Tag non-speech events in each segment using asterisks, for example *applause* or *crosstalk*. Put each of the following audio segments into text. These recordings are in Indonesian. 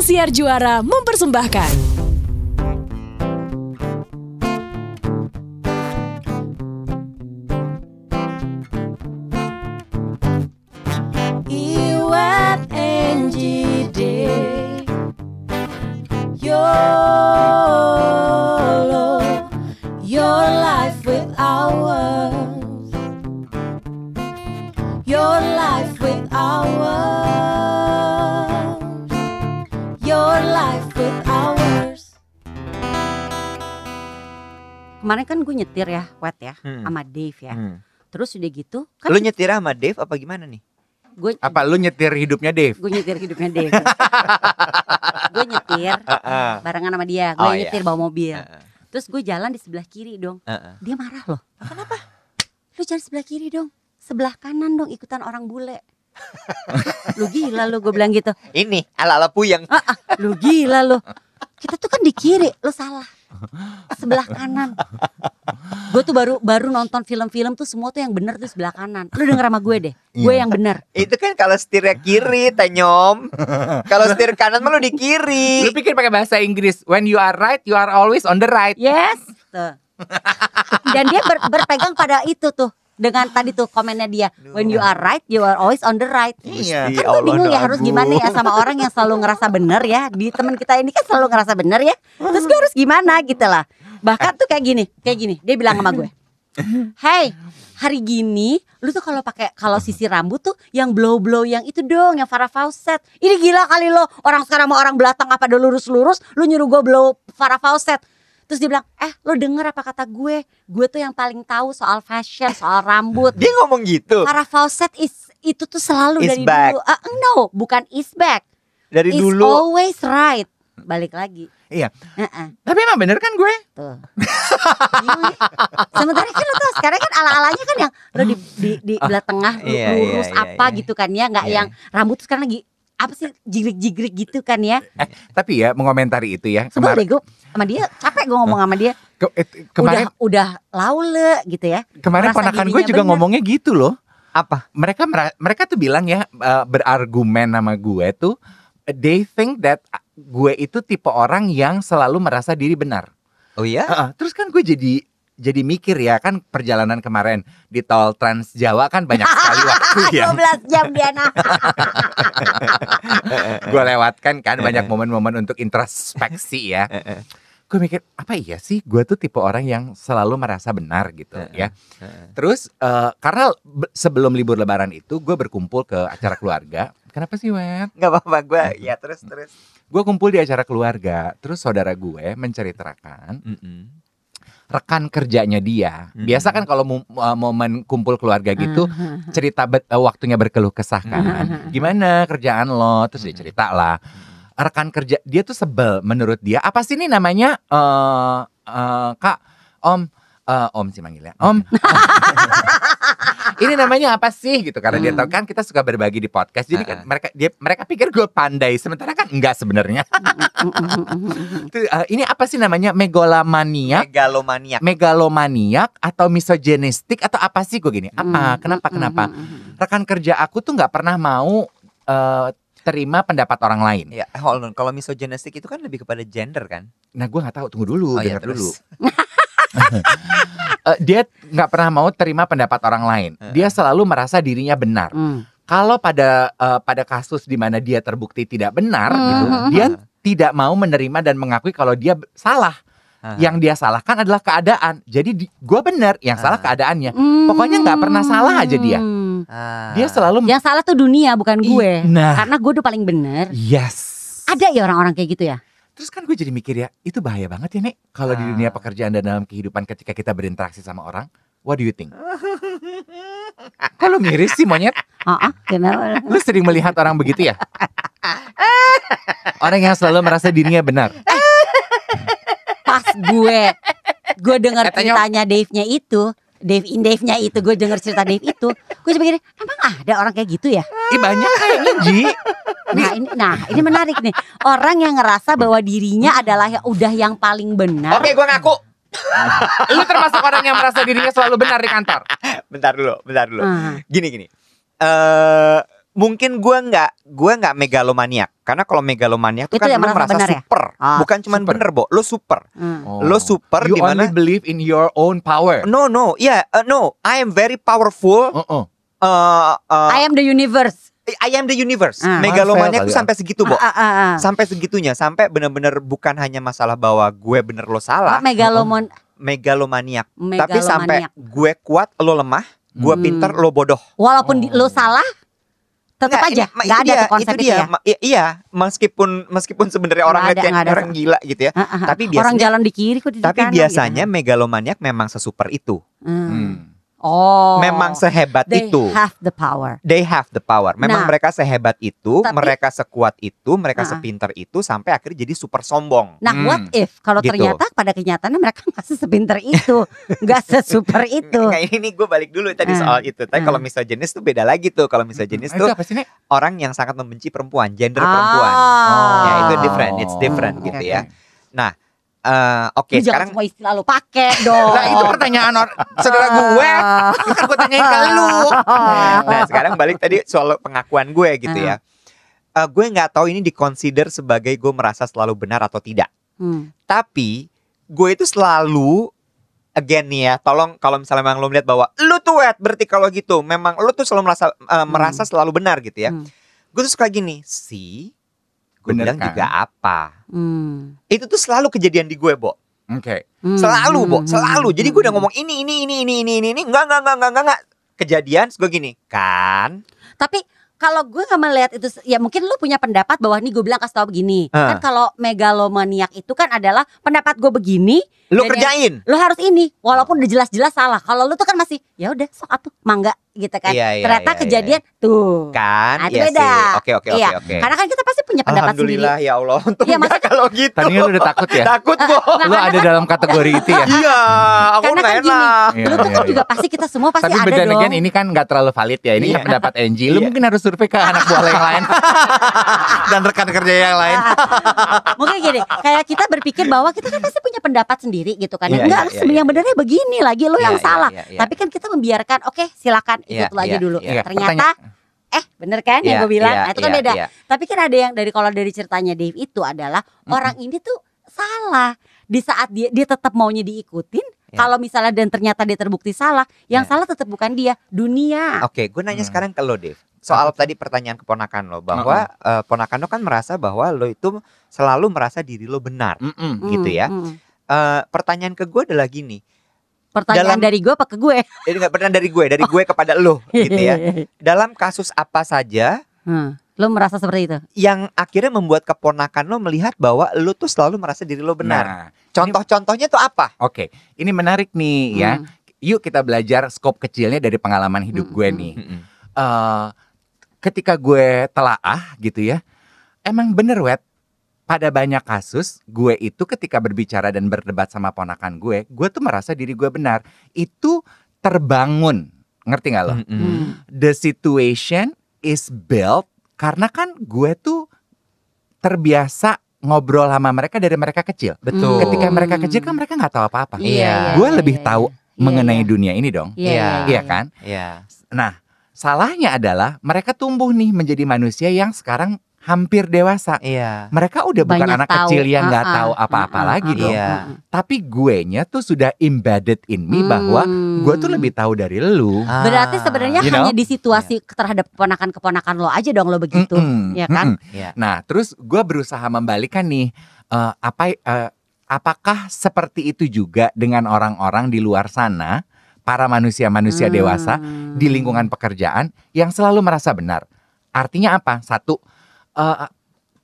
Indosiar Juara mempersembahkan. Nyetir ya, wet ya, Hmm. sama Dave ya. Hmm. Terus udah gitu, kan Lu nyetir sama Dave apa gimana nih? gue Apa lu nyetir hidupnya Dave? gue nyetir hidupnya Dave. *laughs* gue nyetir Heeh. barengan sama dia, gue Oh, iya. nyetir bawa mobil. Heeh. Terus gue jalan di sebelah kiri dong. Heeh. Dia marah loh. Kenapa? Lu jalan sebelah kiri dong. Sebelah kanan dong ikutan orang bule. *laughs* lu gila lu gue bilang gitu. Ini ala-ala puyeng. Lu gila lu. Kita tuh kan di kiri, lu salah. Sebelah kanan. Gue tuh baru baru nonton film-film tuh semua tuh yang bener tuh sebelah kanan. Lu denger sama gue deh. Gue Iya. yang bener. Itu kan kalau setirnya kiri, Tanyom. kalau *laughs* setir kanan mah lu di kiri. Lu pikir pakai bahasa Inggris, when you are right, you are always on the right. Yes. Tuh. Dan dia ber- berpegang pada itu tuh. Dengan tadi tuh komennya dia. When you are right, you are always on the right. Iya. Kan gue bingung ya harus gimana ya sama orang yang selalu ngerasa bener ya. Di teman kita ini kan selalu ngerasa bener ya. Terus gue harus gimana gitu lah. Bahkan tuh kayak gini, kayak gini. Dia bilang sama gue. *laughs* Hey, hari gini lu tuh kalau pakai kalau sisir rambut tuh yang blow blow yang itu dong yang Farah Fawcett. Ini gila kali lo orang sekarang mau orang belakang apa udah lurus-lurus lu nyuruh gue blow Farah Fawcett. Terus dia bilang, eh lo denger apa kata gue? Gue tuh yang paling tahu soal fashion, soal rambut. Dia ngomong gitu. Farah Fawcett is itu tuh selalu Is dari back. dulu. Ah, no, bukan is back. Dari is dulu. always right. Balik lagi. Iya. Heeh, Tapi emang bener kan gue? tuh. Sementara kan lo tuh sekarang kan ala-alanya kan yang lo di di, di belah tengah lu- iya, lurus iya, iya, apa iya. gitu kan ya, nggak Iya. yang rambut tuh sekarang lagi apa sih jigrik-jigrik gitu kan ya. Eh, tapi ya mengomentari itu ya. Sebel deh gue sama dia, capek gue ngomong sama dia. ke- eh, kemarin udah udah laule gitu ya. kemarin ponakan gue juga bener. ngomongnya gitu loh. Apa? Mereka mereka tuh bilang ya eh, berargumen sama gue tuh they think that gue itu tipe orang yang selalu merasa diri benar. Oh iya? Heeh, terus kan gue jadi jadi mikir ya kan perjalanan kemarin di tol Trans Jawa kan banyak *laughs* sekali waktu yang 12 jam dia nah. *laughs* gue lewatkan kan banyak momen-momen untuk introspeksi ya. Gue mikir apa iya sih gue tuh tipe orang yang selalu merasa benar gitu ya. Terus eh, karena be- sebelum libur lebaran itu gue berkumpul ke acara keluarga. Kenapa sih Wet? Nggak apa-apa gue. Ya terus terus. Gue kumpul di acara keluarga. Terus saudara gue menceritakan Mm-mm. rekan kerjanya dia. Mm-mm. Biasa kan kalau eh, momen kumpul keluarga gitu cerita bet- eh, waktunya berkeluh kesah kan. Gimana kerjaan lo? Terus dia cerita lah. Rekan kerja dia tuh sebel menurut dia. Apa sih ini namanya? eh eh, Kak, Om, eh, Om sih manggilnya. Om. *laughs* ini *laughs* namanya apa sih gitu karena dia tahu kan kita suka berbagi di podcast. Jadi kan mereka dia mereka pikir gue pandai sementara kan enggak sebenarnya. Eh, ini apa sih namanya? Megalomania Megalomaniak. megalomaniak atau misoginistik atau apa sih gue gini? Apa? Kenapa? Kenapa? Rekan kerja aku tuh nggak pernah mau eh, terima pendapat orang lain. Ya, hold on. Kalau misogynistic itu kan lebih kepada gender kan? Nah, gue nggak tahu. Tunggu dulu, Oh, iya, dengar dulu. terus. *laughs* *laughs* Eh, dia nggak pernah mau terima pendapat orang lain. Dia selalu merasa dirinya benar. Hmm. Kalau pada eh, pada kasus di mana dia terbukti tidak benar, Hmm. gitu, dia tidak mau menerima dan mengakui kalau dia salah. Ah. Yang dia salahkan adalah keadaan. Jadi gue benar, yang salah Ah. keadaannya. Pokoknya nggak pernah salah aja dia. Hmm. Ah. Dia selalu Yang salah tuh dunia bukan gue. Nah, Karena gue udah paling bener. yes. Ada ya orang-orang kayak gitu ya. Terus kan gue jadi mikir ya, itu bahaya banget ya nek kalau di Ah. dunia pekerjaan dan dalam kehidupan ketika kita berinteraksi sama orang. What do you think? Kalau miris sih monyet, Heeh, gimana? lu sering melihat orang begitu ya? Orang yang selalu merasa dirinya benar. Pas gue gue dengar tanya- ceritanya Dave-nya itu, Dave in Dave-nya itu, gue dengar cerita Dave itu, gue mikir, emang ada orang kayak gitu ya? Ih banyak kayaknya Ji. Nah ini, nah ini menarik nih, orang yang ngerasa bahwa dirinya adalah yang udah yang paling benar. Oke, gue ngaku. *laughs* Lu termasuk orang yang merasa dirinya selalu benar di kantor. Bentar dulu, bentar dulu. Ah, Gini gini. Eh mungkin gue nggak gue nggak megalomaniak karena kalau megalomaniak itu Itu kan lu merasa merasa benar ya? super Ah, bukan cuman super. bener bo lo super Hmm. Oh. lo super You di mana only believe in your own power. no no yeah uh, no I am very powerful Oh, oh. uh, uh, I am the universe. I am the universe megalomaniak Marvel tuh ya. sampai segitu bo Ah, ah, ah, ah. sampai segitunya sampai bener-bener bukan hanya masalah bahwa gue bener lo salah Oh, megalomon megalomaniak tapi sampai megalomaniak. gue kuat lo lemah gue Hmm. pinter lo bodoh Walaupun di- lo Oh. salah tetap aja nggak itu ada dia, tuh konsep itu, dia. ya. Ma- iya meskipun meskipun sebenarnya orang ada, nggak ada. orang gila gitu ya ah, ah. Tapi orang biasanya- jalan di kiri kok di tapi kanan biasanya gitu. megalomaniak memang sesuper itu Hmm. Hmm. Oh. memang sehebat They itu have the power. they have the power memang Nah, mereka sehebat itu tapi- mereka sekuat itu mereka Ah, ah. sepinter itu sampai akhirnya jadi super sombong Nah, Hmm. what if kalau Gitu. ternyata pada kenyataannya mereka nggak sesepinter itu, *laughs* nggak sesuper itu. Nggak, ini gue balik dulu tadi Ah. soal itu tapi Ah. kalau misoginis tuh beda lagi tuh kalau misoginis tuh itu apa sih Nek? orang yang sangat membenci perempuan gender Ah. perempuan ya itu Oh. different it's different Oke, gitu oke. ya Eh, oke Lu jangan sekarang semua istilah lo pakai dong. Lah itu pertanyaan or- saudara gue. Itu kan gue tanyain ke lu. *laughs* Nah sekarang balik tadi soal pengakuan gue gitu ya. Eh, gue nggak tahu ini dikonsider sebagai gue merasa selalu benar atau tidak. Hmm. Tapi gue itu selalu again nih ya, tolong kalau misalnya memang lo melihat bahwa lu tuh wet berarti kalau gitu memang lu tuh selalu merasa eh, merasa selalu benar gitu ya. Hmm. Gue tuh suka gini, sih gue Bener bilang kan? juga apa. Hmm. Itu tuh selalu kejadian di gue, Bo. Oke. Hmm. Selalu, Bo, Hmm. selalu. Jadi gue udah Hmm. ngomong ini ini ini ini ini ini ini enggak enggak enggak enggak enggak, enggak. Kejadian gue gini, kan? Tapi kalau gue nggak melihat itu, ya mungkin lu punya pendapat bahwa nih gue bilang kasih tau begini. Ah. Kan kalau megalomaniak itu kan adalah pendapat gue begini, Lu kerjain. lo harus ini, walaupun udah jelas-jelas salah. Kalau lu tuh kan masih, ya udah sok atuh, mangga gitu kan. Iya, iya, Ternyata iya, iya. kejadian tuh. Kan? Nah, itu Iya beda. sih. Oke oke oke Iya. oke. Karena kan kita punya pendapat sendiri. Alhamdulillah ya Allah. *laughs* Untung Iya, enggak kalau gitu. Tadinya lu udah takut ya? Takut. Nah, Lu ada dalam kategori itu ya? Iya, aku Karena nggak kan gini, enak. Iya, lu tuh iya, kan iya. juga pasti kita semua pasti Tapi ada beda dong. again ini kan gak terlalu valid ya. Ini Iya. kan pendapat Angie. Lu Iya. mungkin harus survei ke anak buah yang lain. *laughs* Dan rekan kerja yang lain. Mungkin gini, kayak kita berpikir bahwa kita kan pasti punya pendapat sendiri gitu kan. Iya, Enggak, iya, iya, sebenarnya yang iya. benernya begini lagi Iya, yang iya, salah. iya, iya. Tapi kan kita membiarkan, oke silakan Iya, ikut iya, dulu. iya. Ternyata eh bener kan yang Iya, gue bilang? iya, Nah, itu kan iya, beda. iya. Tapi kan ada yang dari kalau dari ceritanya Dave itu adalah orang ini tuh salah. Di saat dia dia tetap maunya diikutin, Ya. kalau misalnya dan ternyata dia terbukti salah, yang Ya. salah tetap bukan dia, dunia. Oke, gue nanya Hmm. sekarang ke lo, Dev. Soal tadi pertanyaan keponakan lo bahwa eh, ponakan lo kan merasa bahwa lo itu selalu merasa diri lo benar. Mm-mm. gitu ya. Hmm, hmm. Eh, pertanyaan ke gue adalah gini. Pertanyaan Dalam- dari gue apa ke gue? *laughs* Ini nggak pernah dari gue, dari gue kepada lo, *laughs* gitu ya. Dalam kasus apa saja Hmm, Lo merasa seperti itu? yang akhirnya membuat keponakan lo melihat bahwa lo tuh selalu merasa diri lo benar. Nah, Contoh-contohnya tuh apa? oke. Ini menarik nih ya. Hmm. Yuk kita belajar skop kecilnya dari pengalaman hidup Hmm, gue hmm, nih. eh ketika gue telaah gitu ya, emang bener wet. Pada banyak kasus, gue itu ketika berbicara dan berdebat sama ponakan gue, gue tuh merasa diri gue benar. Itu terbangun, ngerti nggak lo? Mm-mm. Hmm. The situation is built karena kan gue tuh terbiasa ngobrol sama mereka dari mereka kecil. Betul. Ketika mereka kecil kan mereka nggak tahu apa-apa. Iya. Gue lebih tahu Iya, mengenai iya. dunia ini dong. Iya, Iya. Iya kan? Iya. Nah, salahnya adalah mereka tumbuh nih menjadi manusia yang sekarang hampir dewasa. Iya. Mereka udah bukan Banyak anak tahu. kecil yang nggak Ah, ah, tahu apa-apa ah, ah, lagi ah, dong. Iya. ah, ah. Tapi gue nya tuh sudah embedded in me bahwa Hmm. gue tuh lebih tahu dari lu. Berarti sebenarnya You know? hanya di situasi terhadap keponakan-keponakan lo aja dong lo begitu, Mm-mm, ya kan? Iya. Nah, terus gue berusaha membalikan nih eh, apa eh, apakah seperti itu juga dengan orang-orang di luar sana, para manusia-manusia Hmm. dewasa di lingkungan pekerjaan yang selalu merasa benar. Artinya apa? Satu eh,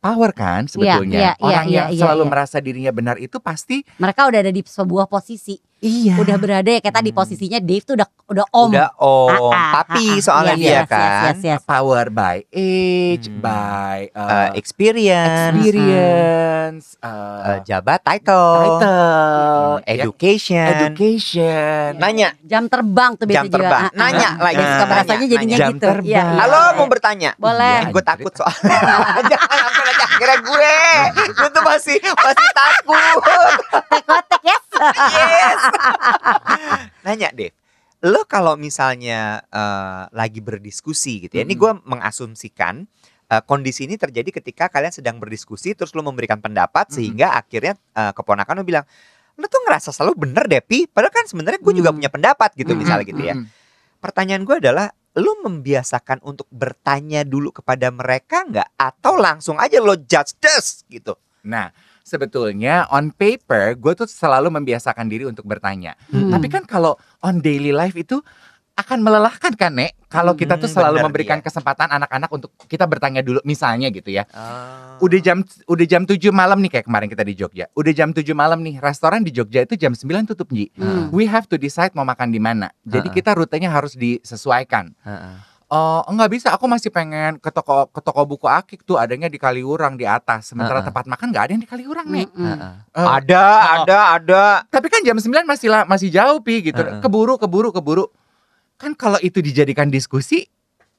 power kan sebetulnya. iya, iya, Orang iya, yang iya, selalu iya. merasa dirinya benar itu pasti mereka udah ada di sebuah posisi, iya. udah berada ya kayak tadi Hmm. posisinya Dave tuh udah udah om, Udah om, Ah, ah, papi ah, ah. soalnya Yes, dia yes, kan. yes, yes, yes. power by age, Hmm. by Eh, eh, experience, experience, eh, eh, jabat title, title, Mm, education, education. nanya, jam terbang tuh biasa jam terbang, juga. Ah, ah. nanya lagi, Jadi suka nanya, berasanya jadinya Jam gitu. terbang. Iya, iya, Halo, iya. mau bertanya? Boleh. gue takut soalnya. *laughs* Jangan sampai nanti akhirnya gue. Gue tuh masih masih takut. Kotek-kotek yes. Yes. *laughs* Nanya deh. lo kalau misalnya eh, lagi berdiskusi gitu ya. Ini gue mengasumsikan eh, kondisi ini terjadi ketika kalian sedang berdiskusi terus lo memberikan pendapat Mm-mm. sehingga akhirnya eh, keponakan lo bilang lo tuh ngerasa selalu bener deh pi padahal kan sebenarnya gue juga Hmm. punya pendapat gitu Mm-mm, misalnya gitu ya mm-mm. pertanyaan gue adalah lo membiasakan untuk bertanya dulu kepada mereka nggak atau langsung aja lo judge this gitu Nah, sebetulnya on paper gue tuh selalu membiasakan diri untuk bertanya. Hmm. Tapi kan kalau on daily life itu akan melelahkan kan, Nek? Kalau kita tuh Hmm, selalu bener memberikan dia. kesempatan anak-anak untuk kita bertanya dulu misalnya gitu ya. Ah. Udah jam udah jam 7 malam nih kayak kemarin kita di Jogja. Udah jam 7 malam nih, restoran di Jogja itu jam 9 tutup, Ji. Hmm. We have to decide mau makan di mana. Jadi Ha-ha. kita rutenya harus disesuaikan. Heeh. Oh, enggak bisa. Aku masih pengen ke toko ke toko buku Akik tuh adanya di Kaliurang di atas. Sementara Ha-ha. tempat makan nggak ada yang di Kaliurang, Nek. Mm-mm. Heeh. Eh, ada oh. ada ada tapi kan jam 9 masih la- masih jauh pi gitu. Heeh. Keburu keburu keburu. Kan kalau itu dijadikan diskusi,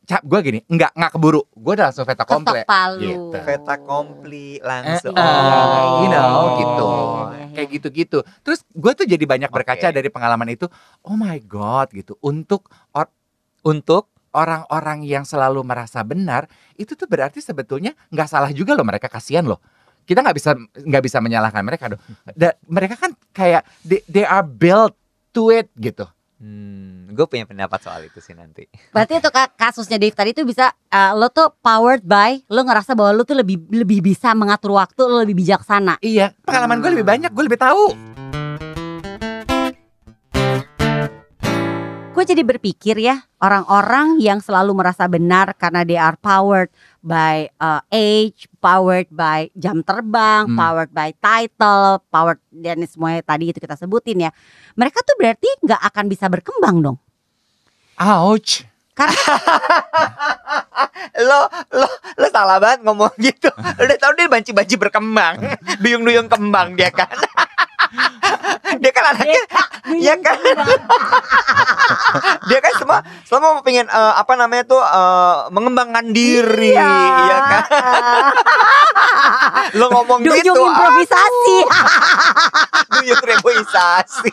cap gue gini, enggak enggak keburu. Gue udah langsung veta Ketok komple. palu. Gitu. Veta kompli Eh, langsung. eh, you know Oh. gitu. Kayak gitu-gitu. Terus gue tuh jadi banyak berkaca Oke. dari pengalaman itu. Oh my god gitu. Untuk or- Untuk orang-orang yang selalu merasa benar, itu tuh berarti sebetulnya nggak salah juga loh mereka kasihan loh. Kita nggak bisa nggak bisa menyalahkan mereka dong. Da- mereka kan kayak they, they are built to it gitu. hmm, gue punya pendapat soal itu sih nanti. Berarti itu ka- kasusnya Dave tadi itu bisa eh, lo tuh powered by lo ngerasa bahwa lo tuh lebih lebih bisa mengatur waktu, lo lebih bijaksana. Iya, pengalaman gue lebih banyak, gue lebih tahu. Gue jadi berpikir ya, orang-orang yang selalu merasa benar karena they are powered by uh, age, powered by jam terbang, Hmm. powered by title, powered dan semuanya tadi itu kita sebutin ya. Mereka tuh berarti nggak akan bisa berkembang dong. Ouch. *laughs* Lo lo lo salah banget ngomong gitu. Lo *laughs* udah tau dia banci-banci berkembang, *laughs* duyung-duyung kembang dia kan. Dia kan anaknya, *laughs* ya kan. *laughs* dia kan semua semua pengen eh, apa namanya tuh eh, mengembangkan diri, ya kan. *laughs* Lo ngomong Duyung gitu, ah, improvisasi. *laughs* duyung reboisasi.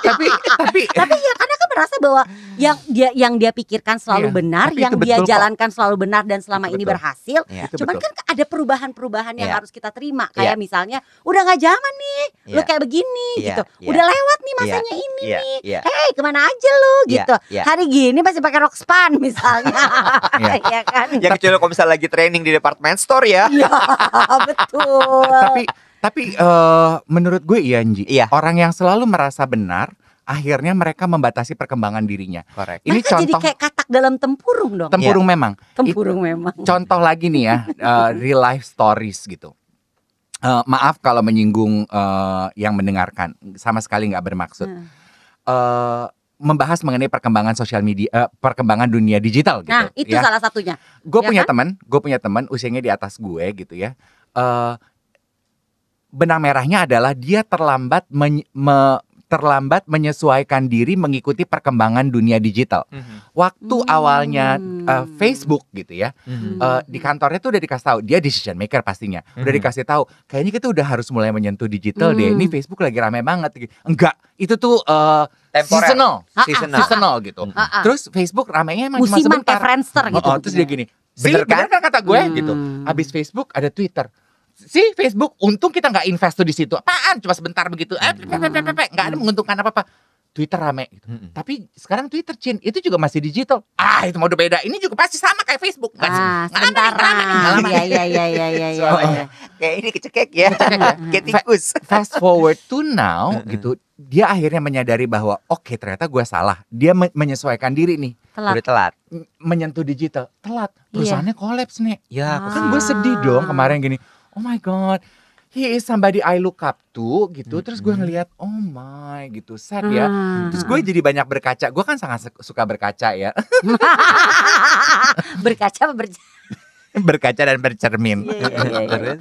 tapi tapi Tapi ya karena kan merasa bahwa yang dia yang dia pikirkan selalu Iya, benar, tapi yang dia betul kok. jalankan selalu benar dan selama Itu ini betul. berhasil. Ya. itu Cuman betul. kan ada perubahan-perubahan yang Iya. harus kita terima. Kayak Iya. misalnya udah nggak zaman nih, lu Iya. kayak begini Iya, gitu. iya. Udah lewat nih masanya ini Iya, nih. iya. Hei ke mana aja lu Iya, gitu. iya. Hari gini masih pakai rok span misalnya. *laughs* Iya. *laughs* Iya kan? Ya kecuali kalau misalnya lagi training di department store ya. Iya betul. tapi tapi eh, menurut gue iya Nji. Iya. Orang yang selalu merasa benar, akhirnya mereka membatasi perkembangan dirinya. Korek. Ini jadi contoh kayak katak dalam tempurung dong. tempurung memang. tempurung memang. Contoh lagi nih ya, *laughs* eh, real life stories gitu. Eh, maaf kalau menyinggung eh, yang mendengarkan, sama sekali nggak bermaksud. Hmm. Eh, membahas mengenai perkembangan sosial media, eh, perkembangan dunia digital gitu. Nah itu ya. salah satunya. gue Ya punya kan? teman, gue punya teman usianya di atas gue gitu ya. Eh benang merahnya adalah dia terlambat men- me- terlambat menyesuaikan diri mengikuti perkembangan dunia digital. Waktu Hmm. awalnya eh, Facebook gitu ya, Mhm. eh, di kantornya tuh udah dikasih tahu dia decision maker pastinya. Udah Mhm. dikasih tahu, kayaknya kita udah harus mulai menyentuh digital deh. Hmm. Ini Facebook lagi rame banget. Enggak, itu tuh eh, Temporer. seasonal, Ah, ah, Seasonal. seasonal gitu. Ah, ah. Terus Facebook ramenya emang cuma Musiman sebentar. kayak Friendster gitu. Oh, oh, terus dia gini, sih Bener bener kan? kan kata gue Hmm. gitu. Abis Facebook ada Twitter. Si Facebook, untung kita nggak invest tuh di situ. Apaan? Cuma sebentar begitu. Eh, nggak ada menguntungkan apa-apa. Twitter rame gitu. Mhm. Tapi sekarang Twitter Cin itu juga masih digital. Ah, itu mau udah beda. Ini juga pasti sama kayak Facebook. Nggak? Ah, sebentar. nggak lama Iya iya iya iya iya iya. Soalnya. Kayak ini kecekek ya. Kecekek ya. Kayak tikus. Fast forward to now gitu. Dia akhirnya menyadari bahwa oke ternyata gue salah. Dia me- menyesuaikan diri nih. Telat. Udah telat. Menyentuh digital. Telat. Iya. Perusahaannya kolaps nih. Ya, Ah. kan gue sedih dong kemarin gini oh my god he is somebody I look up to gitu. Terus gue Mm-mm. ngelihat oh my gitu. Sad ya. Ah. terus gue jadi banyak berkaca. Gue kan sangat su- suka berkaca ya. *laughs* Berkaca apa berja- *laughs* berkaca dan bercermin. Iya, iya, iya.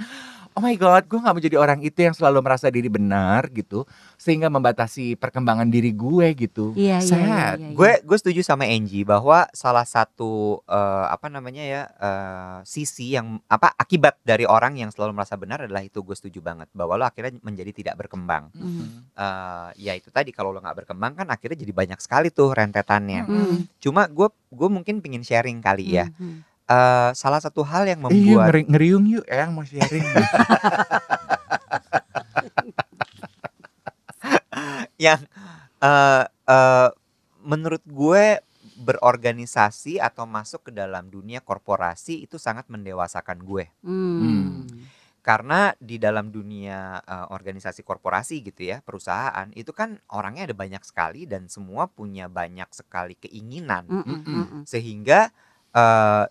Oh my god, gue nggak mau jadi orang itu yang selalu merasa diri benar gitu, sehingga membatasi perkembangan diri gue gitu. Iya, iya, iya, iya, iya. Gue gue setuju sama Angie bahwa salah satu eh, apa namanya ya eh, sisi yang apa akibat dari orang yang selalu merasa benar adalah itu gue setuju banget bahwa lo akhirnya menjadi tidak berkembang. Hmm. Eh, ya itu tadi kalau lo nggak berkembang kan akhirnya jadi banyak sekali tuh rentetannya. Hmm. Cuma gue gue mungkin pingin sharing kali ya. Hmm. Eh, salah satu hal yang membuat ngeri- ngeriung yuk, Eyang mau sharing. *laughs* yang eh eh, menurut gue berorganisasi atau masuk ke dalam dunia korporasi itu sangat mendewasakan gue Hmm. karena di dalam dunia eh, organisasi korporasi gitu ya perusahaan itu kan orangnya ada banyak sekali dan semua punya banyak sekali keinginan Mm, mm, Mm-mm. mm, mm. sehingga eh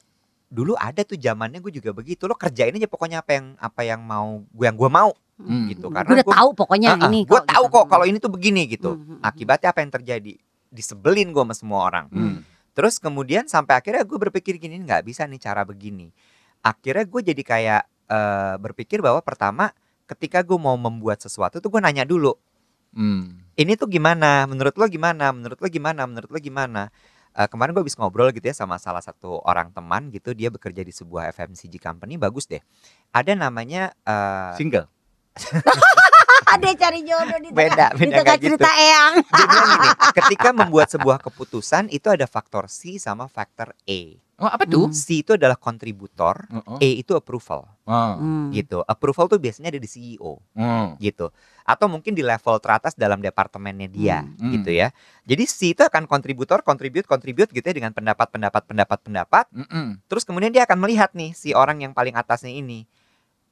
dulu ada tuh zamannya gue juga begitu. Lo kerjain aja pokoknya apa yang apa yang mau gue yang gue mau Hmm. gitu. Gue karena udah gue tahu pokoknya ini gue tahu gitu. kok kalau ini tuh begini gitu. Hmm, hmm, hmm. akibatnya apa yang terjadi? Disebelin gue sama semua orang. Hmm. terus kemudian sampai akhirnya gue berpikir gini nggak bisa nih cara begini. Akhirnya gue jadi kayak eh, berpikir bahwa pertama ketika gue mau membuat sesuatu tuh gue nanya dulu. Hmm. ini tuh gimana? Menurut lo gimana? Menurut lo gimana? Menurut lo gimana Eh, kemarin gue habis ngobrol gitu ya sama salah satu orang teman gitu dia bekerja di sebuah FMCG company bagus deh ada namanya eh, Single. *laughs* Ada cari jodoh di tengah, Beda, di beda tengah gitu. cerita Eyang. bilang gini ketika membuat sebuah keputusan itu ada faktor C sama faktor E Oh, apa tuh? Hmm. C itu adalah kontributor Oh, E itu approval oh, Hmm. gitu approval tuh biasanya ada di CEO oh. gitu atau mungkin di level teratas dalam departemennya dia Hmm. gitu ya jadi C itu akan kontributor contribute contribute gitu ya dengan pendapat pendapat pendapat pendapat Mm-mm. terus kemudian dia akan melihat nih si orang yang paling atasnya ini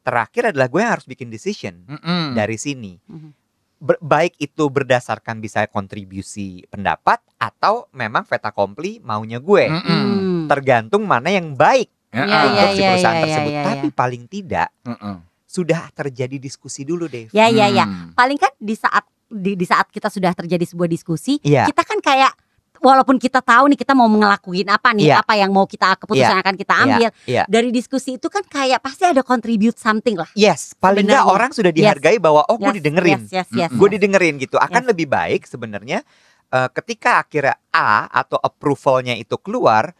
terakhir adalah gue yang harus bikin decision Mm-mm. dari sini Mhm. Ber- baik itu berdasarkan bisa kontribusi pendapat atau memang veta kompli maunya gue Mm-mm. Hmm. Tergantung mana yang baik Ya, Iya, ah. untuk si iya, perusahaan iya, tersebut iya, tapi iya. paling tidak Mm-mm. sudah terjadi diskusi dulu Dave Ya ya ya. Hmm. Paling kan di saat di, di saat kita sudah terjadi sebuah diskusi, Iya. kita kan kayak walaupun kita tahu nih kita mau ngelakuin apa nih, Iya. apa yang mau kita keputusan yang akan kita Iya, ambil. iya. Dari diskusi itu kan kayak pasti ada contribute something lah. Yes, paling nggak Sebenarnya. orang sudah dihargai bahwa oh gue Yes, didengerin, Yes, yes, yes. gue didengerin gitu. Akan Yes. lebih baik sebenarnya eh, ketika akhirnya A atau approvalnya itu keluar,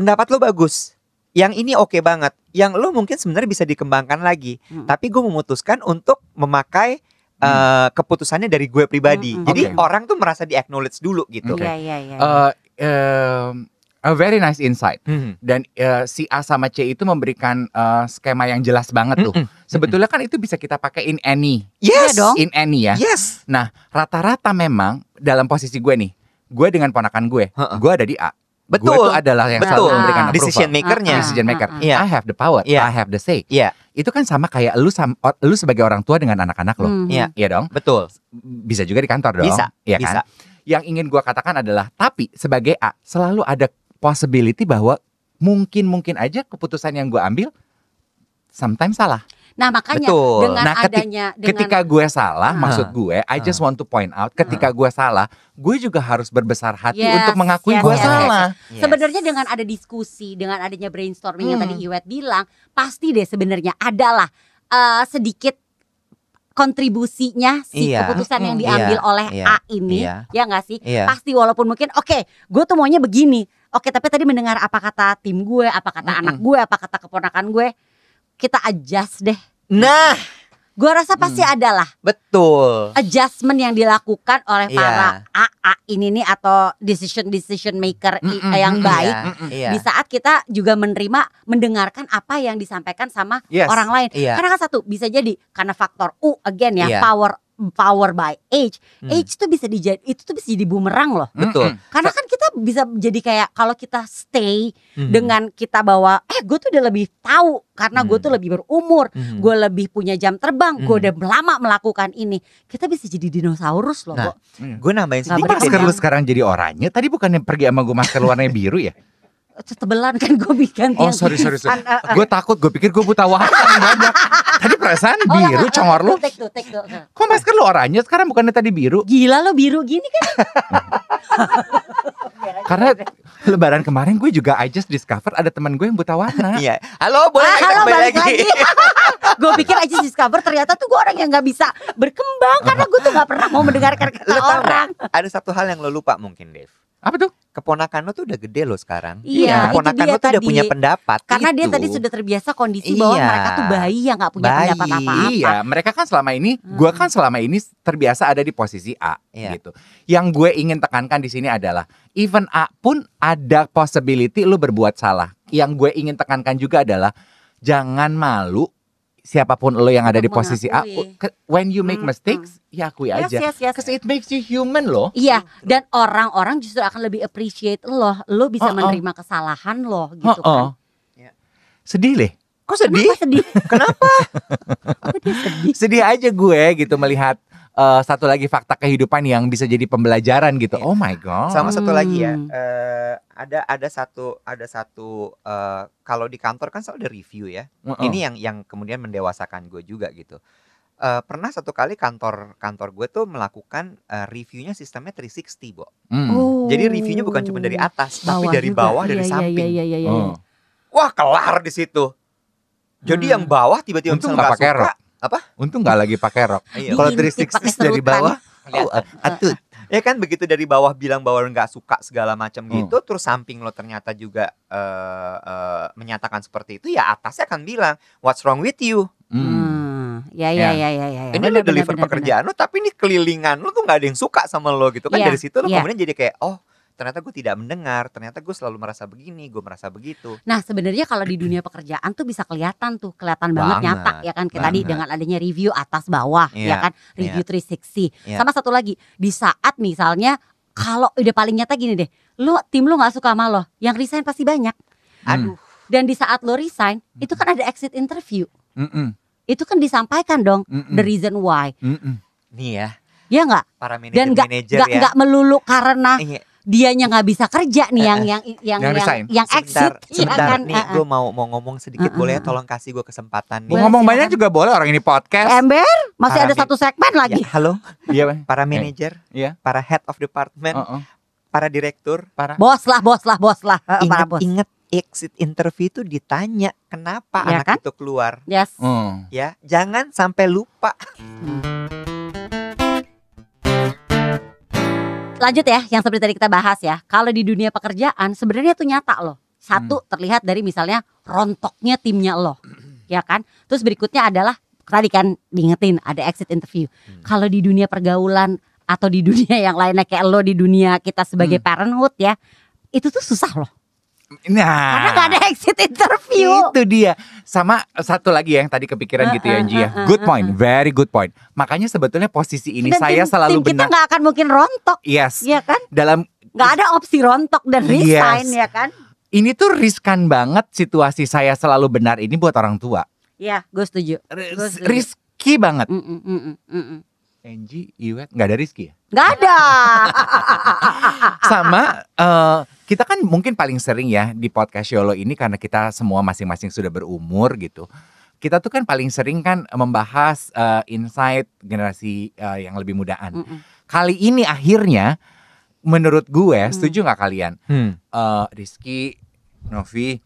pendapat lo bagus, yang ini oke banget, yang lo mungkin sebenarnya bisa dikembangkan lagi. Mm. Tapi gue memutuskan untuk memakai eh, keputusannya dari gue pribadi. Mm, mm, Jadi oke. orang tuh merasa di acknowledge dulu gitu. Oke. Iya, iya, iya. Eh, em, a very nice insight. Hmm. Dan eh, si A sama C itu memberikan eh, skema yang jelas banget tuh. Mm-mm. Sebetulnya kan itu bisa kita pakai in any, Yes, Iya dong. in any ya. Yes. Rata-rata memang dalam posisi gue nih, gue dengan ponakan gue, Heeh. gue ada di A. Gue Betul. tuh adalah yang Betul. selalu memberikan approval. Decision makernya. Ah, decision maker. ah, ah. Iya. I have the power. Iya. I have the say. Iya. Itu kan sama kayak lu sam, lu sebagai orang tua dengan anak-anak lo. Hmm. Iya. Iya dong. Betul. Bisa juga di kantor dong. Bisa, Iya Bisa. kan? Yang ingin gua katakan adalah tapi sebagai A selalu ada possibility bahwa mungkin-mungkin aja keputusan yang gua ambil sometimes salah. Nah, makanya Betul. dengan Nah, keti- adanya dengan Ketika gue salah, Ah. maksud gue, I just want to point out, ketika gue salah, gue juga harus berbesar hati Yes, untuk mengakui yes, gue yes, salah. Yes. Sebenarnya dengan ada diskusi, dengan adanya brainstorming yang Hmm. tadi Iwet bilang, pasti deh sebenarnya adalah eh, sedikit kontribusinya si Iya. keputusan yang Mm, diambil iya, oleh iya, A ini, iya. ya nggak sih? Iya. Pasti walaupun mungkin, oke, gue tuh maunya begini, oke, tapi tadi mendengar apa kata tim gue, apa kata Mm-mm. anak gue, apa kata keponakan gue, kita adjust deh. Nah, Gue rasa pasti Hmm. adalah betul. adjustment yang dilakukan oleh Iya. para AA ini nih atau decision decision maker i- Mm-mm, yang baik Iya, iya. di saat kita juga menerima mendengarkan apa yang disampaikan sama Yes. orang lain. Iya. Karena kan satu bisa jadi karena faktor U again ya Iya. power power by age. Hmm. Age tuh bisa dijadi itu tuh bisa jadi bumerang loh. Betul. Karena kan bisa jadi kayak kalau kita stay Mhm. dengan kita bawa eh gue tuh udah lebih tahu karena gue Hmm. tuh lebih berumur, Mhm. gue lebih punya jam terbang, gue Hmm. udah lama melakukan ini. Kita bisa jadi dinosaurus loh, Nah, Bo. Gue nambahin sedikit masker lu sekarang jadi oranye? Tadi bukannya pergi sama gue masker warnanya *laughs* biru ya? Tebelan kan gue bikin Oh sorry sorry sorry. Uh, uh. Gue takut, gue pikir gue buta warna mendadak. Tadi perasaan Oh, biru enggak, congor lu. Take take. Kok masker lu oranye sekarang bukannya tadi biru? Gila lo biru gini kan? *laughs* Karena lebaran kemarin gue juga I just discover ada teman gue yang buta warna. *laughs* Iya. Halo, boleh Ah, kita halo, kembali balik lagi. *laughs* gue pikir aja discover ternyata tuh gue orang yang nggak bisa berkembang karena gue tuh nggak pernah mau mendengarkan kata Lo tau orang. Ada satu hal yang lo lupa mungkin Dave. Apa tuh? Keponakan lo tuh udah gede lo sekarang. Iya, itu Keponakan lo tuh udah tadi. punya pendapat. Karena dia Itu. tadi sudah terbiasa kondisi bahwa Iya. mereka tuh bayi yang nggak punya Bayi. pendapat apa-apa. Iya, mereka kan selama ini, gua kan selama ini terbiasa ada di posisi A Iya. gitu. Yang gue ingin tekankan di sini adalah even A pun ada possibility lu berbuat salah. Yang gue ingin tekankan juga adalah jangan malu siapa pun lo yang ada di posisi A. When you make Hmm, mistakes, ya akui Yes, aja. yes, yes. Cause it makes you human loh. Iya, dan orang-orang justru akan lebih appreciate lo. Lo bisa Oh, oh. menerima kesalahan lo gitu Oh, kan. Iya. Sedih leh. Kok sedih? Kenapa sedih? *laughs* Kenapa? *laughs* Kok dia sedih? Sedih aja gue gitu melihat eh, satu lagi fakta kehidupan yang bisa jadi pembelajaran gitu. Iya. Oh my god. Sama satu lagi ya. Eh, ada ada satu ada satu eh, kalau di kantor kan selalu ada review ya. Heeh. Ini yang yang kemudian mendewasakan gue juga gitu. Eh, pernah satu kali kantor kantor gue tuh melakukan eh, reviewnya sistemnya 360, Bo. Hmm. Oh. Jadi reviewnya bukan cuma dari atas, tapi dari juga. bawah, dari Iya, iya, samping. Iya, iya, iya, iya. Oh. Wah, kelar di situ. Jadi Hmm. yang bawah tiba-tiba misalnya pakai suka. Rok. Untung nggak lagi pakai rok. Iya. Kalau Diintip 360 pakai dari bawah, Oh, atut. Ya kan begitu dari bawah bilang bahwa nggak suka segala macam Hmm. gitu, terus samping lo ternyata juga eh, eh, menyatakan seperti itu, ya atasnya akan bilang what's wrong with you. Hmm. Hmm. Ya, ya, ya, ya, ya. ya. Ini udah deliver benar, pekerjaan lo, tapi ini kelilingan lo tuh nggak ada yang suka sama lo gitu kan Iya, dari situ lo iya. kemudian jadi kayak oh ternyata gue tidak mendengar, ternyata gue selalu merasa begini, gue merasa begitu. Nah sebenarnya kalau di dunia pekerjaan tuh bisa kelihatan tuh kelihatan banget, Banget, nyata ya kan? Kayak tadi dengan adanya review atas bawah Iya, ya kan review 360 Iya. sama satu lagi di saat misalnya kalau udah paling nyata gini deh lu tim lu nggak suka sama lo yang resign pasti banyak. Aduh, dan di saat lo resign itu kan ada exit interview. Mm-mm. itu kan disampaikan dong Mm-mm. the reason why. Mm-mm. nih ya ya nggak? para dan nggak manajer-manajer nggak ya. melulu karena Iya, dianya nggak bisa kerja nih Eh, yang eh. yang yang Yang yang, resign. yang exit sebentar, ya sebentar kan nih Eh, eh. gue mau mau ngomong sedikit Uh-uh. boleh ya tolong kasih gue kesempatan Mau nih. ngomong silakan. banyak juga boleh orang ini podcast. Ember masih Para ada satu segmen lagi Ya, halo Iya, Bang. para manajer, Iya. para head of department, Heeh. para direktur, Parah. bos lah bos lah bos lah Eh, para ingat bos ingat exit interview itu ditanya kenapa Ya anak kan? itu keluar yes Hmm. ya jangan sampai lupa lanjut ya yang seperti tadi kita bahas ya. Kalau di dunia pekerjaan sebenarnya tuh nyata loh. Satu terlihat dari misalnya rontoknya timnya lo. Ya kan? Terus berikutnya adalah tadi kan diingetin ada exit interview. Hmm. kalau di dunia pergaulan atau di dunia yang lainnya kayak lo di dunia kita sebagai Hmm. parenthood ya itu tuh susah loh Nah, karena nggak ada exit interview Itu dia. Sama satu lagi yang tadi kepikiran Uh, gitu ya uh, Angie ya. uh, uh, Good uh, point, very good point. Makanya sebetulnya posisi ini Dan saya tim- selalu tim kita benar. nggak akan mungkin rontok Yes. ya kan Dalam nggak ada opsi rontok dan Yes. resign ya kan ini tuh riskan banget situasi saya selalu benar ini buat orang tua. ya gue setuju Ris- setuju. Risky banget. Mm, mm, mm, mm, mm, mm. Angie, Iwet, nggak ada Rizky ya? nggak ada *laughs* Sama eh, kita kan mungkin paling sering ya di podcast Yolo ini karena kita semua masing-masing sudah berumur gitu. Kita tuh kan paling sering kan membahas eh, insight generasi eh, yang lebih mudaan. Mm, mm. Kali ini akhirnya menurut gue Hmm. setuju nggak kalian? Hmm. Eh, Rizky, Novi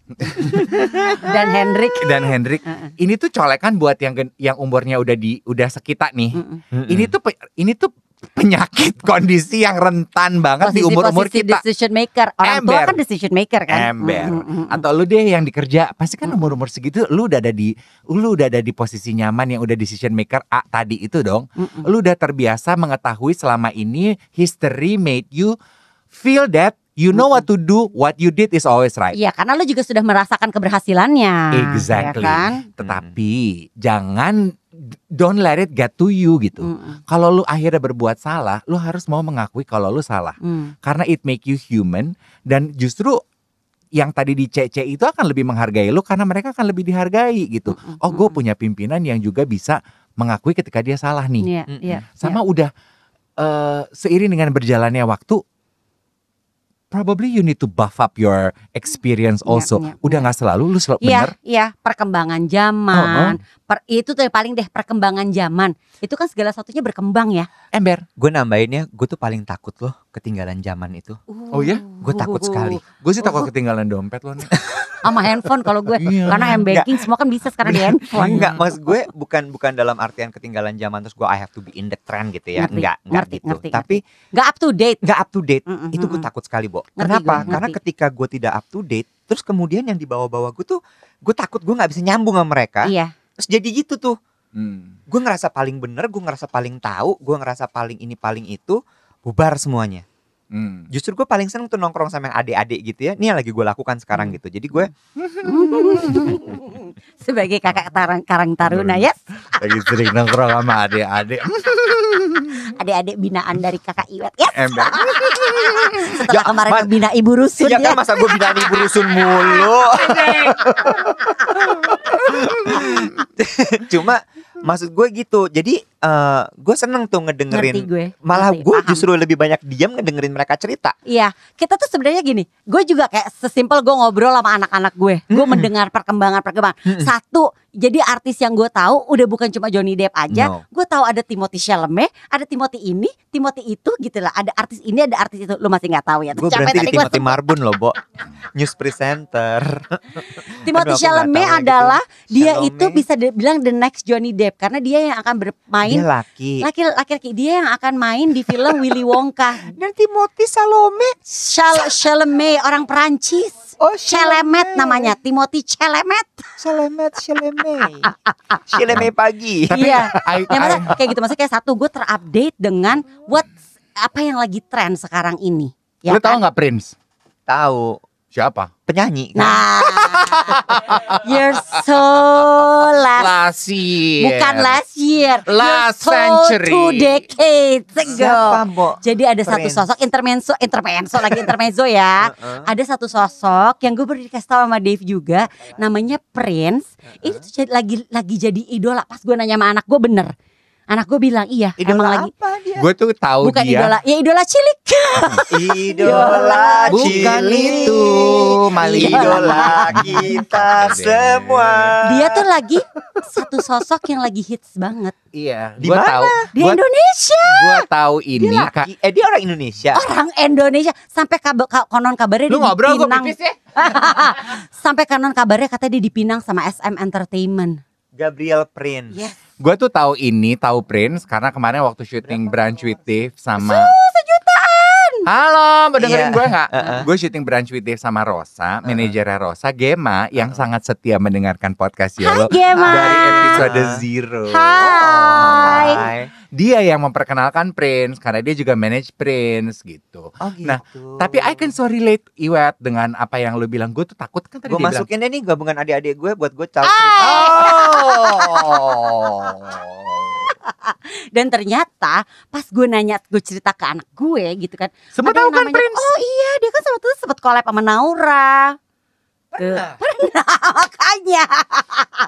*laughs* dan Hendrik dan Hendrik Heeh. ini tuh colekan buat yang yang umurnya udah di udah sekita nih. Mm-mm. Ini tuh ini tuh penyakit kondisi yang rentan banget di umur-umur posisi kita. decision maker orang tua Ember. kan decision maker kan Ember. Mm, mm, mm. Atau lu deh yang dikerja, pasti kan Mm. umur-umur segitu lu udah ada di lu udah ada di posisi nyaman yang udah decision maker A tadi itu dong. Mm, mm. Lu udah terbiasa mengetahui selama ini history made you feel that you know what to do, what you did is always right. Iya karena lu juga sudah merasakan keberhasilannya Exactly. ya kan Tetapi jangan don't let it get to you gitu. Mm, mm, Kalau lu akhirnya berbuat salah, lu harus mau mengakui kalau lu salah. mm. Karena it make you human dan justru yang tadi di CC itu akan lebih menghargai lu karena mereka akan lebih dihargai gitu. Mm, mm, Oh, gue mm, punya pimpinan yang juga bisa mengakui ketika dia salah nih. Iya, Mm, iya, Sama udah eh, seiring dengan berjalannya waktu probably you need to buff up your experience Iya, also. iya, Udah iya. nggak selalu lu selalu Iya, bener. iya, perkembangan zaman, per- itu tuh paling deh perkembangan zaman. Itu kan segala satunya berkembang ya. Ember. Gue nambahinnya, gue tuh paling takut loh ketinggalan zaman itu. Oh ya? Gue takut sekali. Gue sih takut ketinggalan dompet loh nih. *laughs* Sama handphone kalau gue. Iya. Karena m banking semua kan bisa sekarang di handphone. Enggak, maksud gue bukan bukan dalam artian ketinggalan zaman terus gue I have to be in the trend gitu ya. Ngerti, enggak, enggak ngerti, gitu. ngerti, Tapi Nggak up to date. enggak up to date. Mm-mm, Itu gue takut sekali, Bo. Ngerti Kenapa? gue, Karena ketika gue tidak up to date, terus kemudian yang dibawa-bawa gue tuh gue takut gue nggak bisa nyambung sama mereka. Iya. Terus jadi gitu tuh. Hmm. Gue ngerasa paling bener, gue ngerasa paling tahu, gue ngerasa paling ini paling itu, bubar semuanya. Hmm. Justru gue paling seneng tuh nongkrong sama yang adik-adik gitu ya. Ini yang lagi gue lakukan sekarang Hmm. gitu. Jadi gue *laughs* Sebagai kakak tarang, karang taruna ya. *laughs* Lagi sering nongkrong sama adik-adik. *laughs* Adik-adik binaan dari kakak Iwet ya. Ember. Setelah Ya, kemarin Mas- bina ibu rusun Ya ya. kan masa gue bilang ibu rusun mulu. *laughs* Cuma maksud gue gitu. Jadi eh, gue seneng tuh Ngerti ngedengerin. gue. Malah ngerti, gue paham. justru lebih banyak diam ngedengerin mereka cerita. Iya, kita tuh sebenarnya gini. Gue juga kayak sesimpel gue ngobrol sama anak-anak gue. Gue mendengar perkembangan-perkembangan. Satu, jadi artis yang gue tahu udah bukan cuma Johnny Depp aja. No. Gue tahu ada Timothy Chalamet, ada Timothy ini, Timothy itu gitu lah. Ada artis ini, ada artis itu. Lu masih nggak tahu ya? Gue berhenti di tadi gua Timothy Marbun loh, Bo. News presenter. *laughs* Timothy Aduh, Chalamet lagi tuh. adalah dia Chalamet. itu bisa dibilang the next Johnny Depp karena dia yang akan bermain Dia laki. laki-laki dia yang akan main di film Willy Wonka. *laughs* Dan Timothy Salome. Chal Chalamet orang Perancis. Oh, Chalamet namanya, Timothy Chalamet. Chalamet, Chalamet. Chalamet pagi. Iya. I- Yang I- maksudnya kayak gitu maksudnya kayak satu gue terupdate dengan what apa yang lagi tren sekarang ini. Ya Lu tahu kan? nggak Prince? Tahu Siapa? penyanyi kan? Nah, *laughs* you're so last, Last year. bukan last year, Last you're so century. two decades Siapa, ago. Bo? Jadi ada satu Prince. sosok intermezzo, intermezzo lagi intermezzo ya. Heeh. Ada satu sosok yang gue baru dikasih tahu sama Dave juga, namanya Prince. Ini tuh jadi- lagi lagi jadi idola. Pas gue nanya sama anak gue bener, anak gue bilang iya, Idola emang lagi. apa dia? Gue tuh tahu Bukan dia. idola, ya idola cilik. *laughs* Idola Bukan cilik. itu, Mali. Idola kita semua. Dia tuh lagi satu sosok yang lagi hits banget Iya. Di Gue mana? tahu. di Gue Indonesia. gue tahu ini. Dia Kak. laki. Eh dia orang Indonesia. Orang Indonesia sampai kabar ka- konon kabarnya Lu dia ngobrol di gue Pinang. pipis ya. *laughs* sampai konon kabarnya katanya dia dipinang sama SM Entertainment. Gabriel Prince. Yes. Gue tuh tahu ini, tahu Prince karena kemarin waktu syuting Brunch with Dave sama Sejutaan. Halo, mau dengerin Iya. gue nggak? Heeh. Gue syuting Brunch with Dave sama Rosa, manajernya Rosa, Gema yang sangat setia mendengarkan podcast Yolo Gema. dari episode zero. Hai. Hai. Dia yang memperkenalkan Prince karena dia juga manage Prince gitu. Oh gitu. Nah, Tapi I can so relate Iwet dengan apa yang lu bilang. Gue tuh takut kan tadi gue dia bilang. masukin deh nih gabungan adik-adik gue buat gue tahu cerita. Oh. Dan ternyata pas gue nanya, gue cerita ke anak gue gitu kan. Semua tahu kan namanya- Prince? Oh iya, dia kan itu sempat collab sama Naura. Tuh. Pernah *laughs* makanya.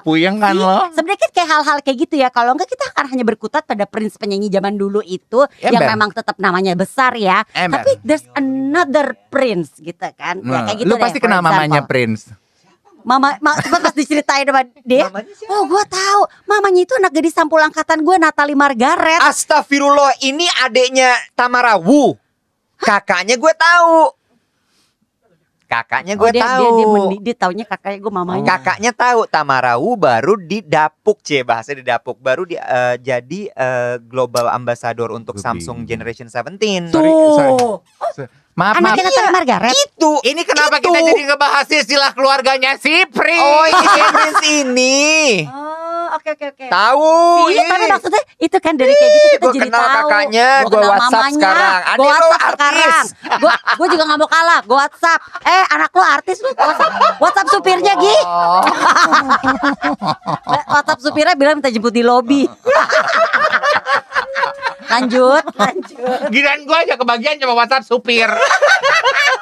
Puyeng kan lo? Sebenarnya kan kayak hal-hal kayak gitu ya. Kalau enggak kita akan hanya berkutat pada Prince penyanyi zaman dulu itu yang Ember. memang tetap namanya besar ya. Ember. Tapi there's another Prince gitu kan. ya Nah, kayak gitu lu deh, pasti kenal mamanya. Prince. Mama, ma, coba pas diceritain sama dia. Oh, gua tahu. Mamanya itu anak gadis sampul angkatan gue Natalie Margaret. Astagfirullah, ini adiknya Tamara Wu. Kakaknya gue tahu. Kakaknya gue oh, dia, tahu. Dia, dia, mendi- dia taunya kakaknya gue mamanya. Kakaknya tahu Tamara Wu baru didapuk C bahasa didapuk baru di, eh, jadi eh, global ambassador untuk Gue Samsung. Generation 17. Sorry, Tuh. Maaf, maaf. Anaknya Natalie Margaret. Itu. Ini kenapa Itu. kita jadi ngebahas istilah keluarganya si Prince? Oh, ini Prince ini. Oh, oke oke oke. Tahu. Iya, tapi maksudnya itu kan dari kayak gitu kita Gua jadi kenal tahu. kakaknya, Gua kenal WhatsApp mamanya, sekarang. Gua lu WhatsApp artis. sekarang. Gua, gua juga nggak mau kalah. Gua WhatsApp. Eh, anak lu artis lu WhatsApp. WhatsApp supirnya Gi. Oh. *laughs* WhatsApp supirnya bilang minta jemput di lobi. *laughs* lanjut, *laughs* lanjut. Giliran gue aja kebagian cuma WhatsApp supir.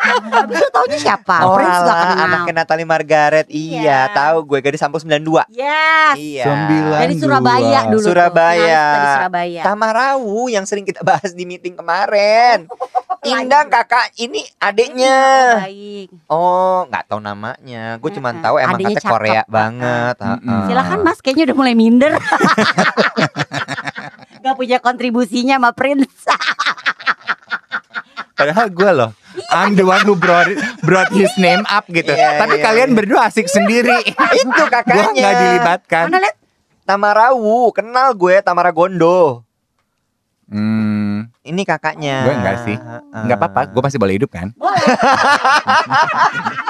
Tapi lu taunya siapa? Oh, Prince gak kenal. anaknya Natalie Margaret. Iya, Iya. tahu gue gadis sampul 92. Yes. Iya. Sembilan. Dari Surabaya dulu. tuh. Surabaya. Finalis Dari Surabaya. Tamarawu yang sering kita bahas di meeting kemarin. *laughs* Indang kakak ini adiknya. Oh, baik. Oh, nggak tahu namanya. Gue cuma tahu emang katanya Korea banget. Mm-mm. heeh. Silakan Mas, kayaknya udah mulai minder. *laughs* Gak punya kontribusinya sama Prince. *laughs* Padahal gue loh I'm the one who brought, brought his name up gitu Iya, Tapi iya, kalian iya. berdua asik sendiri *laughs* Itu Gue kakaknya. gak dilibatkan Mana lihat? Tamara Wu, kenal gue Tamara Gondo. Hmm, Ini kakaknya. Gue enggak sih. Heeh. nggak apa-apa, gue masih boleh hidup kan *laughs*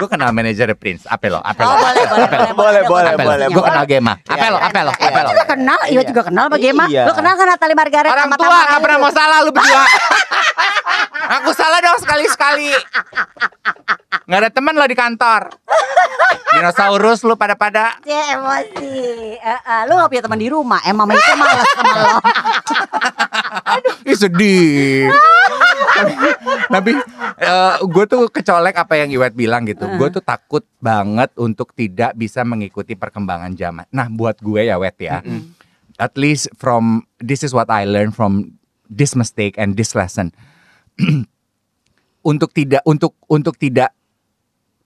Gue kenal manajer Prince Apa lo? Apa lo? Oh, boleh, boleh, lo? Boleh, boleh, boleh, lo? Gue kenal Gema Apa Iya, lo? iya. Apa lo? Iya, Apa lo? juga kenal, Iwa Iya. juga kenal sama Gema. Iya. Lu kenal kan Natali Margaret Orang sama tua gak pernah mau salah lu berdua Aku salah dong sekali-sekali Gak ada teman lo di kantor *laughs* Dinosaurus lu pada-pada Ya emosi. Eh, eh, lu gak punya teman di rumah. Emang itu malas sama lo. *laughs* Ih sedih. *laughs* tapi tapi gue tuh kecolek apa yang Iwet bilang gitu. Gue tuh takut banget untuk tidak bisa mengikuti perkembangan zaman. Nah buat gue ya Wet ya. At least from this is what I learned from this mistake and this lesson. *clears throat* untuk tidak untuk untuk tidak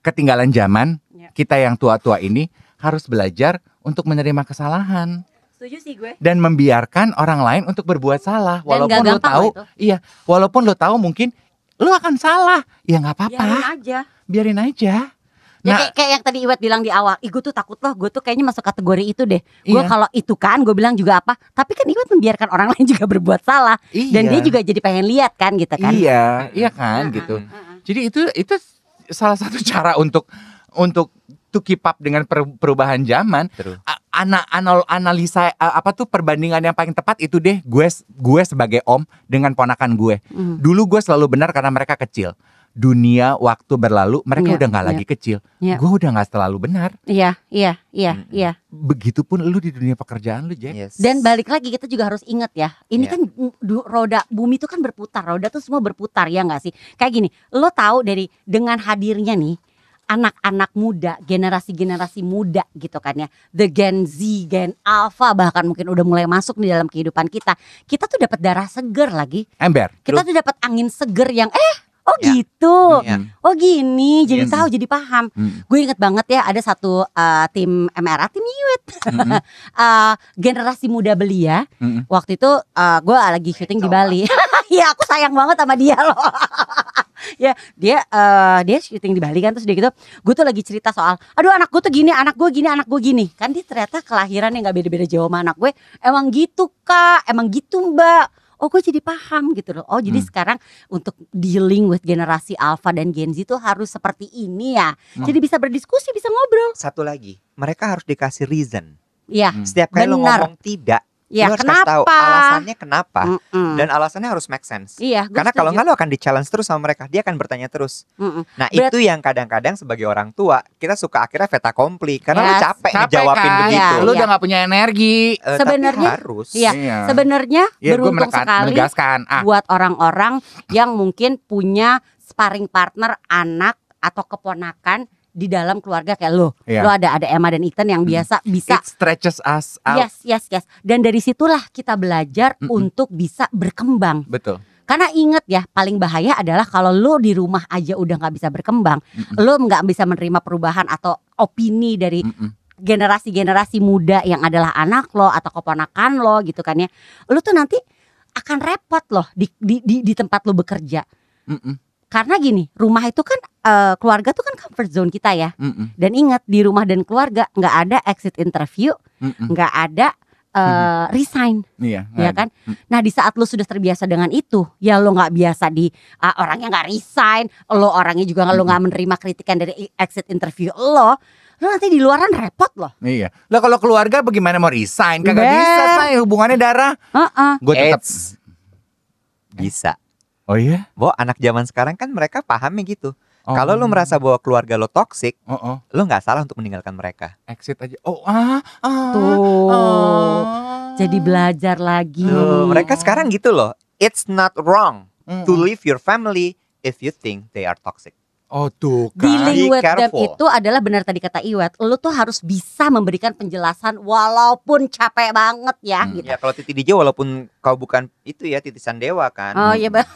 ketinggalan zaman, Ya. kita yang tua-tua ini harus belajar untuk menerima kesalahan Setuju sih gue. dan membiarkan orang lain untuk berbuat salah Dan walaupun lo tahu iya walaupun lo tahu mungkin lo akan salah ya nggak apa-apa Biarin aja. biarin aja Ya Nah- kayak, kayak yang tadi Iwet bilang di awal, Ih gue tuh takut loh, gue tuh kayaknya masuk kategori itu deh. Gue Iya. kalau itu kan, gue bilang juga apa. Tapi kan Iwet membiarkan orang *laughs* lain juga berbuat salah. Dan dia juga jadi pengen lihat kan gitu kan. iya iya kan Heeh, gitu heeh. jadi itu itu salah satu *laughs* cara untuk untuk to keep up dengan per- perubahan zaman True. A- ana anal analisa apa tuh perbandingan yang paling tepat itu deh gue gue sebagai om dengan ponakan gue Mm. dulu gue selalu benar karena mereka kecil dunia waktu berlalu mereka Iya, udah nggak iya. lagi kecil Iya. gue udah nggak selalu benar Iya, iya, iya, iya. begitupun lu di dunia pekerjaan lu Jack Yes. Dan balik lagi kita juga harus ingat ya, ini Iya. kan du- roda bumi itu kan berputar, roda tuh semua berputar ya nggak sih? Kayak gini, lo tahu dari dengan hadirnya nih anak-anak muda, generasi-generasi muda gitu kan ya, the Gen Z, Gen Alpha bahkan mungkin udah mulai masuk di dalam kehidupan kita. Kita tuh dapat darah seger lagi, ember kita tuh dapat angin seger yang eh oh Ya. gitu, Iya. oh gini, jadi Iya. tahu, jadi paham. Mm, Gue inget banget ya ada satu uh, tim MRA, tim Iwet, mm, uh, *laughs* generasi muda belia. mm, mm. Waktu itu uh, gue lagi syuting di Bali. *laughs* Iya aku sayang banget sama dia loh. *laughs* ya dia eh, dia syuting di Bali kan terus dia gitu. Gue tuh lagi cerita soal, aduh anak gue tuh gini, anak gue gini, anak gue gini. Kan dia ternyata kelahiran yang nggak beda-beda jauh sama anak gue. Emang gitu kak, emang gitu mbak. Oh gue jadi paham gitu loh. Oh jadi Hmm. sekarang untuk dealing with generasi Alpha dan Gen Z tuh harus seperti ini ya. Hmm. Jadi bisa berdiskusi, bisa ngobrol. Satu lagi, mereka harus dikasih reason. Iya, Hmm. Setiap kali lo Benar. ngomong tidak, ya lo harus kasih tahu kenapa? alasannya kenapa. Mm-mm. Dan alasannya harus make sense. iya, gue Karena kalau nggak lo akan di challenge terus sama mereka, dia akan bertanya terus. Mm-mm. Nah Berat- itu yang kadang-kadang sebagai orang tua kita suka akhirnya veta kompli karena Yes. capek, capek ngejawabin kan begitu. Iya, lu iya. udah nggak punya energi Eh, Sebenarnya- harus. Iya. Sebenarnya Iya, gue beruntung menekan, sekali menegaskan ah buat orang-orang yang mungkin punya sparring partner anak atau keponakan di dalam keluarga kayak lo. Iya. Lo ada ada Emma dan Ethan yang Mm. biasa bisa it stretches us out Yes, yes, yes. Dan dari situlah kita belajar Mm-mm. untuk bisa berkembang. betul Karena inget ya, paling bahaya adalah kalau lo di rumah aja udah nggak bisa berkembang, Mm-mm. lo nggak bisa menerima perubahan atau opini dari Mm-mm. generasi-generasi muda yang adalah anak lo atau keponakan lo gitu kan ya. Lo tuh nanti akan repot loh di di di, di tempat lo bekerja. Mm-mm. Karena gini, rumah itu kan eh, keluarga tuh kan comfort zone kita ya. Mm-mm. Dan ingat di rumah dan keluarga nggak ada exit interview, nggak ada eh, resign, iya ya kan? Mm. Nah di saat lo sudah terbiasa dengan itu, ya lo nggak biasa di ah, orangnya nggak resign, lo orangnya juga lo nggak menerima kritikan dari exit interview lo, lo nanti di luaran repot loh. Iya. Lah kalau keluarga bagaimana mau resign? Kagak bisa, say. hubungannya darah. Heeh. Gue tetap. Bisa. Oh iya? Bahwa anak zaman sekarang kan mereka pahamnya gitu. Oh. Kalau lo merasa bahwa keluarga lo toxic, Oh, oh. lo nggak salah untuk meninggalkan mereka. exit aja. Oh, ah, ah. Tuh. ah. Jadi belajar lagi. Tuh, mereka sekarang gitu loh. It's not wrong Mm-mm. to leave your family if you think they are toxic. Oh tuh kan. Dealing Be with them careful. itu adalah benar tadi kata Iwet, lu tuh harus bisa memberikan penjelasan walaupun capek banget ya Hmm. gitu. Ya kalau Titi DJ walaupun kau bukan itu ya titisan dewa kan. Oh iya, Bang.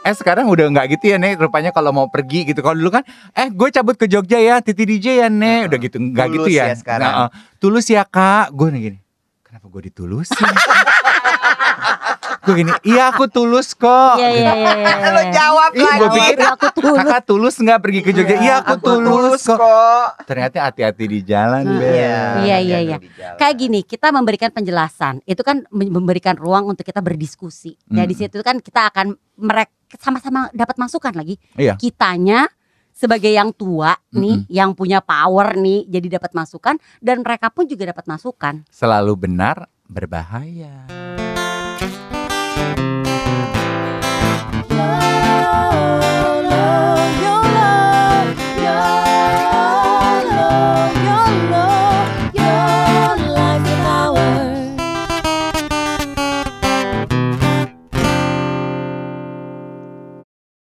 Eh sekarang udah nggak gitu ya Nek Rupanya kalau mau pergi gitu Kalau dulu kan Eh gue cabut ke Jogja ya Titi DJ ya Nek Udah gitu Nggak Tulus gitu ya, ya sekarang. Nah, eh, Tulus ya kak Gue nih gini Kenapa gue ditulusin *laughs* Gue gini Iya aku tulus kok Iya iya iya. iya. Lo jawab lagi. gua pikir Iya, aku tulus. Kakak tulus nggak pergi ke Jogja Iya aku, Aku tulus kok kok. Ternyata hati-hati di jalan Hmm. Bel. Iya, iya, iya. Kayak gini, kita memberikan penjelasan. Itu kan mem- memberikan ruang untuk kita berdiskusi. Ya di Mm. situ kan kita akan mereka sama-sama dapat masukan lagi. Iya. Kitanya sebagai yang tua nih, yang punya power nih, jadi dapat masukan dan mereka pun juga dapat masukan. Selalu benar berbahaya